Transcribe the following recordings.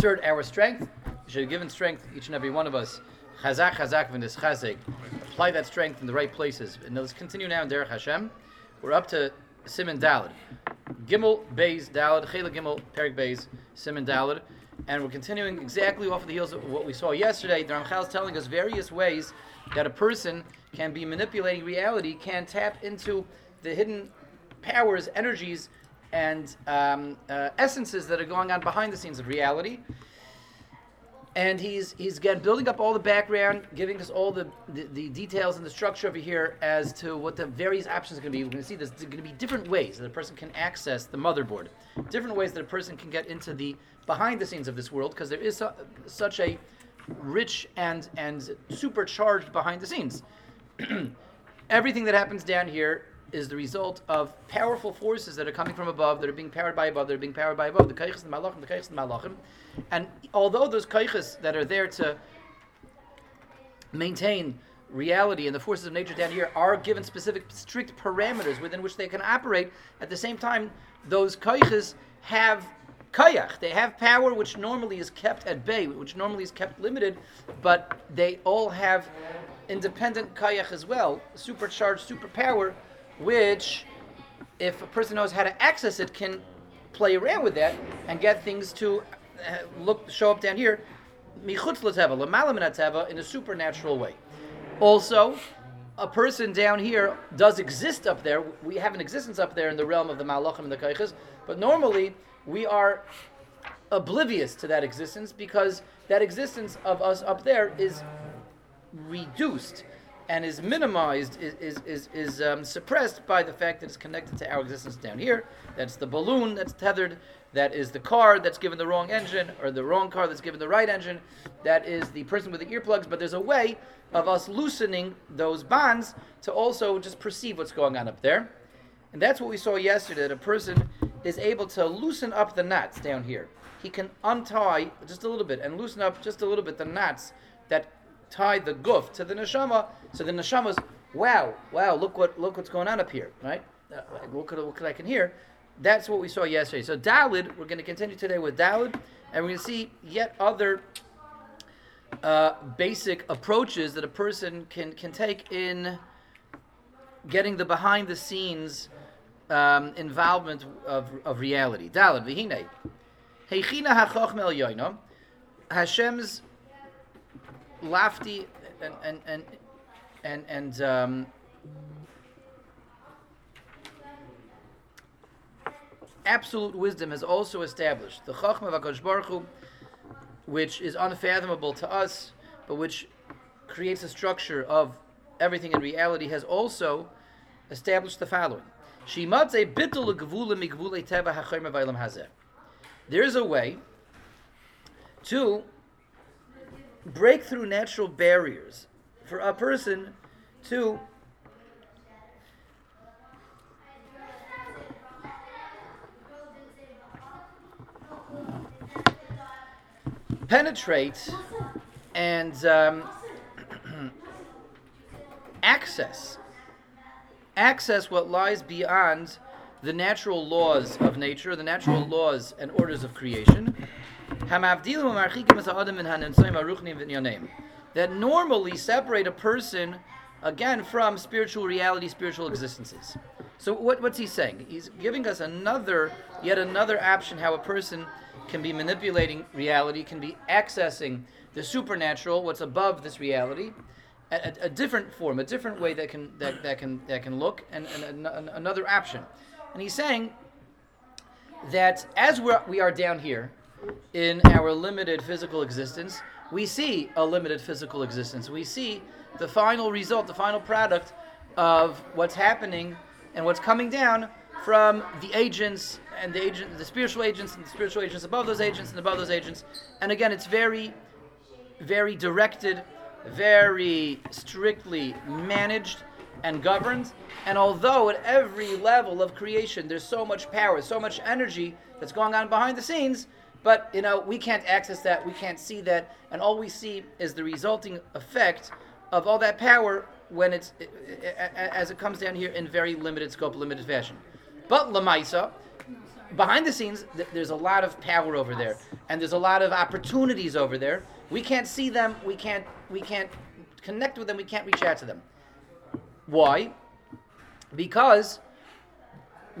assert our strength. We should have given strength, each and every one of us. Chazak, chazak, v'nis chazek. Apply that strength in the right places. And let's continue now in Derech Hashem. We're up to Simon Dalad. Gimel, Beis, Dalad, Chela Gimel, Perik Beis, Simon Dalad. And we're continuing exactly off of the heels of what we saw yesterday. The Ramchal is telling us various ways that a person can be manipulating reality, can tap into the hidden powers, energies, and um, uh, essences that are going on behind the scenes of reality. And he's he's again building up all the background, giving us all the, the, the details and the structure over here as to what the various options are going to be. We're going to see there's going to be different ways that a person can access the motherboard, different ways that a person can get into the behind the scenes of this world, because there is su- such a rich and and supercharged behind the scenes. Everything that happens down here is the result of powerful forces that are coming from above, that are being powered by above, that are being powered by above, the kaichas and malachim, the kaichas and malachim. And although those kaichas that are there to maintain reality and the forces of nature down here are given specific, strict parameters within which they can operate, at the same time, those kaichas have kayach. They have power which normally is kept at bay, which normally is kept limited, but they all have independent kayach as well, supercharged superpower, which, if a person knows how to access it, can play around with that and get things to uh, look show up down here, michutz l'teva, in a supernatural way. Also, a person down here does exist up there. We have an existence up there in the realm of the malachim and the kaiches, but normally we are oblivious to that existence because that existence of us up there is reduced and is minimized, is, is, is, is um, suppressed by the fact that it's connected to our existence down here. That's the balloon that's tethered. That is the car that's given the wrong engine, or the wrong car that's given the right engine. That is the person with the earplugs. But there's a way of us loosening those bonds to also just perceive what's going on up there. And that's what we saw yesterday that a person is able to loosen up the knots down here. He can untie just a little bit and loosen up just a little bit the knots that tie the guf to the neshama. So the neshama's, wow, wow, look what look what's going on up here, right? Uh, look at what I can hear. That's what we saw yesterday. So Dalid, we're going to continue today with Dalid, and we're going to see yet other uh, basic approaches that a person can can take in getting the behind the scenes um, involvement of, of reality. Dalid, v'hine. Heichina hachochm el yoino. Hashem's lofty and and and and, and um, absolute wisdom has also established the Chachma Vakadosh Baruch Hu, which is unfathomable to us, but which creates a structure of everything in reality, has also established the following: bitul. There is a way to break through natural barriers for a person to penetrate and um, access access what lies beyond the natural laws of nature, the natural laws and orders of creation. That normally separate a person again from spiritual reality, spiritual existences. So what, what's he saying? He's giving us another, yet another option how a person can be manipulating reality, can be accessing the supernatural, what's above this reality, a, a, a different form, a different way that can that, that can that can look, and, and, another option. And he's saying that as we're, we are down here in our limited physical existence, we see a limited physical existence. We see the final result, the final product of what's happening and what's coming down from the agents and the agent, the spiritual agents and the spiritual agents above those agents and above those agents. And again, it's very, very directed, very strictly managed and governed. And although at every level of creation there's so much power, so much energy that's going on behind the scenes, but you know we can't access that, we can't see that, and all we see is the resulting effect of all that power when it's as it comes down here in very limited scope, limited fashion. But Lamaisa, behind the scenes, there's a lot of power over there, and there's a lot of opportunities over there. We can't see them. We can't. We can't connect with them. We can't reach out to them. Why? Because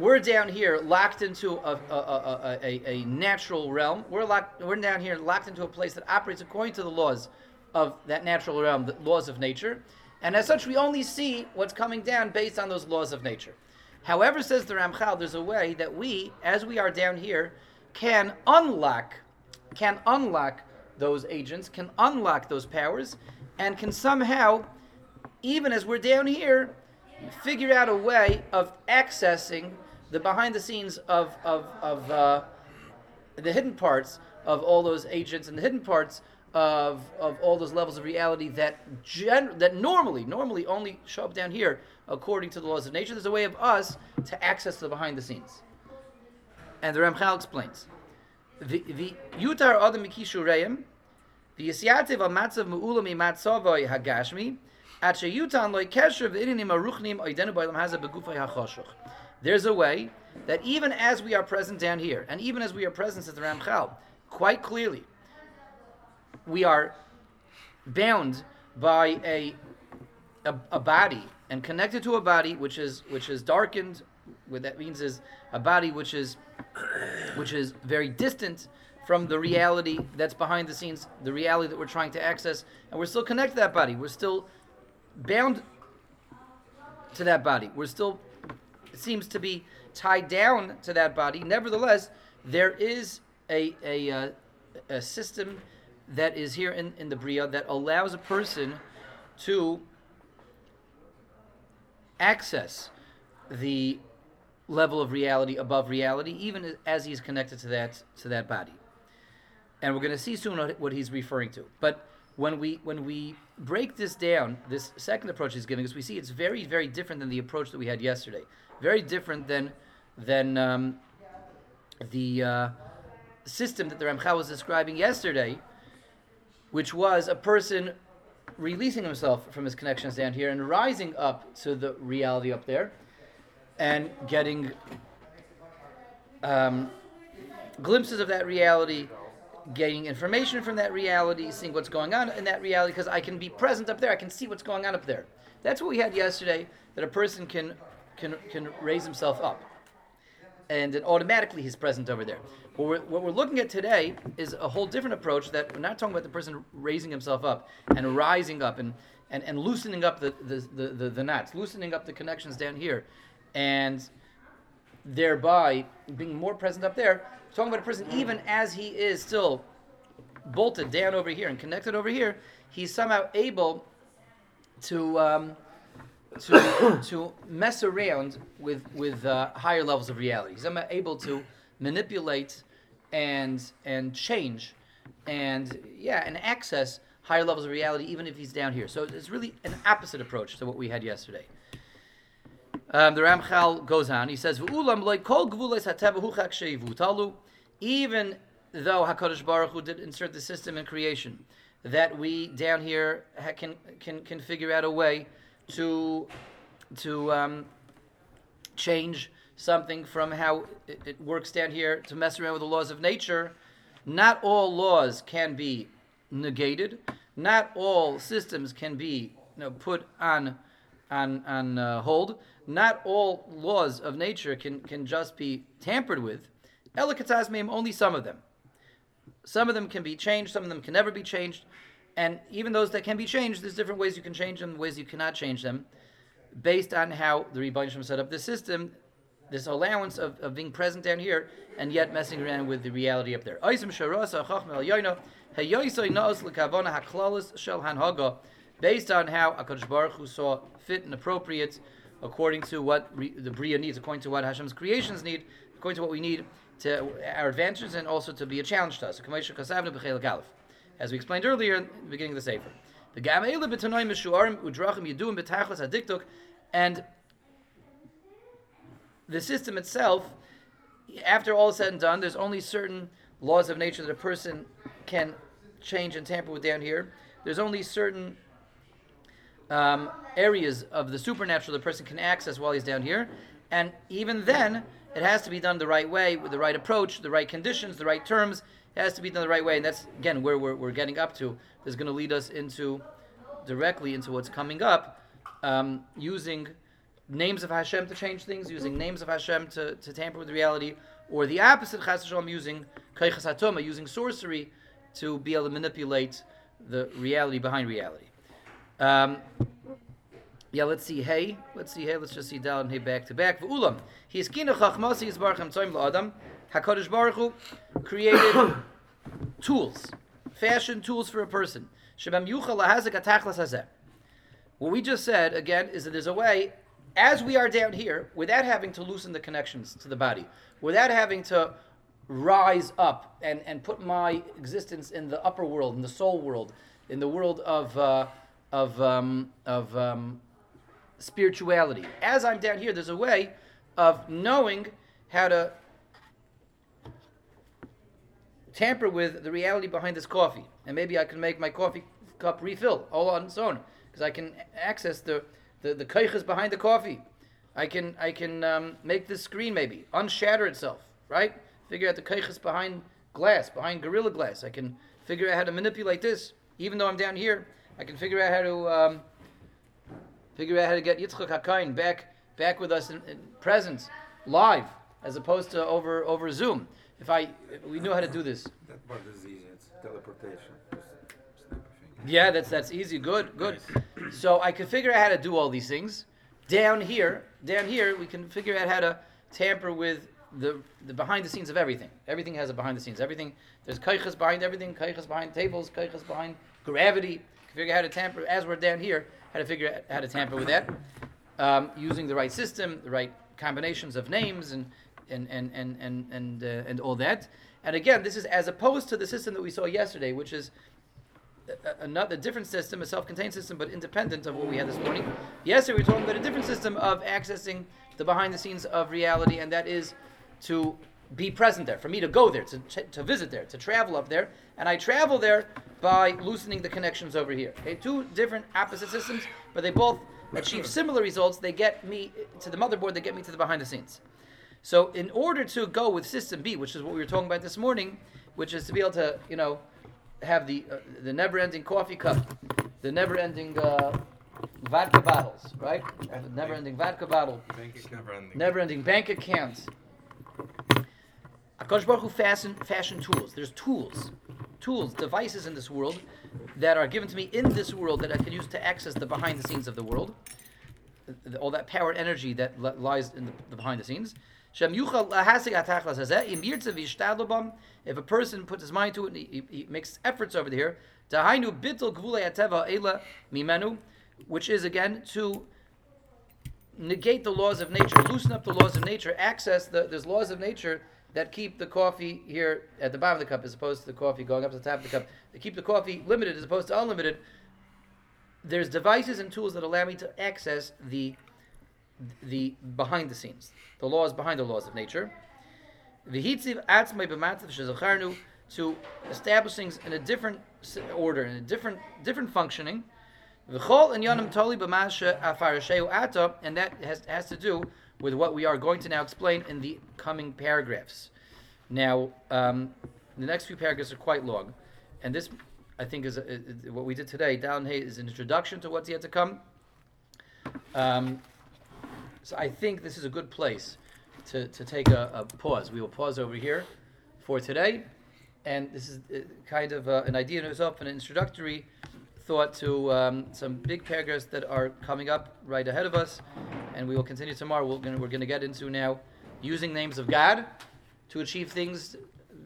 we're down here locked into a, a, a, a, natural realm. We're locked. We're down here locked into a place that operates according to the laws of that natural realm, the laws of nature, and as such, we only see what's coming down based on those laws of nature. However, says the Ramchal, there's a way that we, as we are down here, can unlock, can unlock those agents, can unlock those powers, and can somehow, even as we're down here, figure out a way of accessing the behind the scenes of of, of uh, the hidden parts of all those agents and the hidden parts of, of all those levels of reality that gen- that normally normally only show up down here according to the laws of nature. There's a way of us to access the behind the scenes. And the Ramchal explains. The yutar adam mikishureim, the yisyativ matzav mu'ulam imatzavoy hagashmi, at sheyutan loy kesher v'ininim aruchnim oidenu ba'olam haza begufay hachoshuch. There's a way that even as we are present down here, and even as we are present at the Ramchal, quite clearly, we are bound by a, a, a body and connected to a body which is which is darkened. What that means is a body which is which is very distant from the reality that's behind the scenes, the reality that we're trying to access, and we're still connected to that body. We're still bound to that body. We're still seems to be tied down to that body. Nevertheless, there is a a, uh, a system that is here in, in the Bria that allows a person to access the level of reality above reality, even as he's connected to that to that body. And we're going to see soon what he's referring to. But when we when we break this down, this second approach he's giving us, we see it's very very different than the approach that we had yesterday. Very different than than um, the uh, system that the Ramchal was describing yesterday, which was a person releasing himself from his connections down here and rising up to the reality up there and getting um, glimpses of that reality, getting information from that reality, seeing what's going on in that reality, because I can be present up there, I can see what's going on up there. That's what we had yesterday, that a person can, can, can raise himself up. And then automatically he's present over there. What we're, what we're looking at today is a whole different approach that we're not talking about the person raising himself up and rising up and, and, and loosening up the, the, the, the, the knots, loosening up the connections down here, and thereby being more present up there. Talking about a person, even as he is still bolted down over here and connected over here, he's somehow able to. Um, to, to mess around with with uh, higher levels of reality. He's able to manipulate and and change and yeah and access higher levels of reality even if he's down here so it's really an opposite approach to what we had yesterday um, the Ramchal goes on he says even though HaKadosh Baruch Hu did insert the system in creation that we down here can can can figure out a way to to um, change something from how it, it, works down here to mess around with the laws of nature. Not all laws can be negated. Not all systems can be you know, put on on on uh, hold. Not all laws of nature can can just be tampered with. Elikatazmeim, only some of them. Some of them can be changed. Some of them can never be changed. And even those that can be changed, there's different ways you can change them, ways you cannot change them, based on how the Rebbeinu set up the system this allowance of, of being present down here and yet messing around with the reality up there. Based on how HaKadosh Baruch Hu saw fit and appropriate according to what re, the Bria needs, according to what Hashem's creations need, according to what we need to our advantages and also to be a challenge to us. As we explained earlier in the beginning of the Sefer. And the system itself, after all is said and done, there's only certain laws of nature that a person can change and tamper with down here. There's only certain um, areas of the supernatural the person can access while he's down here. And even then, it has to be done the right way, with the right approach, the right conditions, the right terms. It has to be done the right way, and that's again where we're, we're getting up to. Is going to lead us into directly into what's coming up, um, using names of Hashem to change things, using names of Hashem to, to tamper with reality, or the opposite, Chas Shalom, using Kaychas using sorcery to be able to manipulate the reality behind reality. Um, yeah, let's see. Hey, let's see. Hey, let's just see down. Hey, back to back. V'ulam. He is kina chachmasi is baruch hamtzoyim la'adam. Hakadosh Baruch Hu created tools, fashion tools for a person. Shebam yuchal lahazek atachlas hazeh. What we just said again is that there's a way, as we are down here, without having to loosen the connections to the body, without having to rise up and, and put my existence in the upper world, in the soul world, in the world of uh, of um, of um, spirituality. As I'm down here, there's a way of knowing how to tamper with the reality behind this coffee, and maybe I can make my coffee cup refill all on its own because I can access the the the behind the coffee. I can I can um, make the screen maybe unshatter itself, right? Figure out the keiches behind glass, behind gorilla glass. I can figure out how to manipulate this, even though I'm down here. I can figure out how to um, figure out how to get Yitzchak Hakain back back with us in, in presence, live, as opposed to over over Zoom. If I if we knew how to do this. That part is easy. It's teleportation. Snap a finger. Yeah, that's that's easy. Good, good. So I could figure out how to do all these things. Down here, down here, we can figure out how to tamper with the the behind the scenes of everything. Everything has a behind the scenes. Everything there's kaichas behind everything. Kaichas behind tables. Kaichas behind gravity. Figure out how to tamper as we're down here. How to figure out how to tamper with that, um, using the right system, the right combinations of names, and and and and and and, uh, and all that. And again, this is as opposed to the system that we saw yesterday, which is a- another different system, a self-contained system, but independent of what we had this morning. Yesterday we were talking about a different system of accessing the behind the scenes of reality, and that is to be present there, for me to go there, to, to visit there, to travel up there, and I travel there by loosening the connections over here. Okay, two different opposite systems, but they both achieve similar results. They get me to the motherboard. They get me to the behind the scenes. So in order to go with system B, which is what we were talking about this morning, which is to be able to, you know, have the uh, the never-ending coffee cup, the never-ending uh, vodka bottles, right? The never-ending vodka bottle, Bank account. never-ending bank accounts. Akash Baruch Hu fashion, fashion tools. There's tools, tools, devices in this world that are given to me in this world that I can use to access the behind the scenes of the world. All that power and energy that li- lies in the, the behind the scenes. If a person puts his mind to it he, he, makes efforts over here, which is again to negate the laws of nature, loosen up the laws of nature, access the there's laws of nature that keep the coffee here at the bottom of the cup as opposed to the coffee going up to the top of the cup. They keep the coffee limited as opposed to unlimited. There's devices and tools that allow me to access the the behind the scenes, the laws behind the laws of nature. To establish things in a different order, in a different different functioning. And toli and that has has to do with what we are going to now explain in the coming paragraphs. Now, um, the next few paragraphs are quite long, and this, I think, is, is what we did today. Down here is an introduction to what's yet to come. Um, so I think this is a good place to, to take a, a pause. We will pause over here for today, and this is uh, kind of uh, an idea in itself, an introductory thought to um, some big paragraphs that are coming up right ahead of us, and we will continue tomorrow. We're going we're to get into now using names of God to achieve things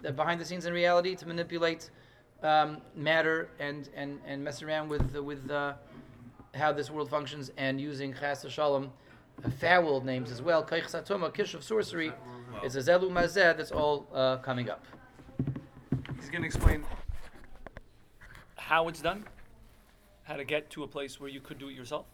that behind the scenes in reality to manipulate um, matter and, and, and mess around with with uh, how this world functions and using chas shalom uh, foul names as well. Kaich satoma, kish of sorcery. It's a zelu mazeh. That's all uh, coming up. He's going to explain how it's done, how to get to a place where you could do it yourself,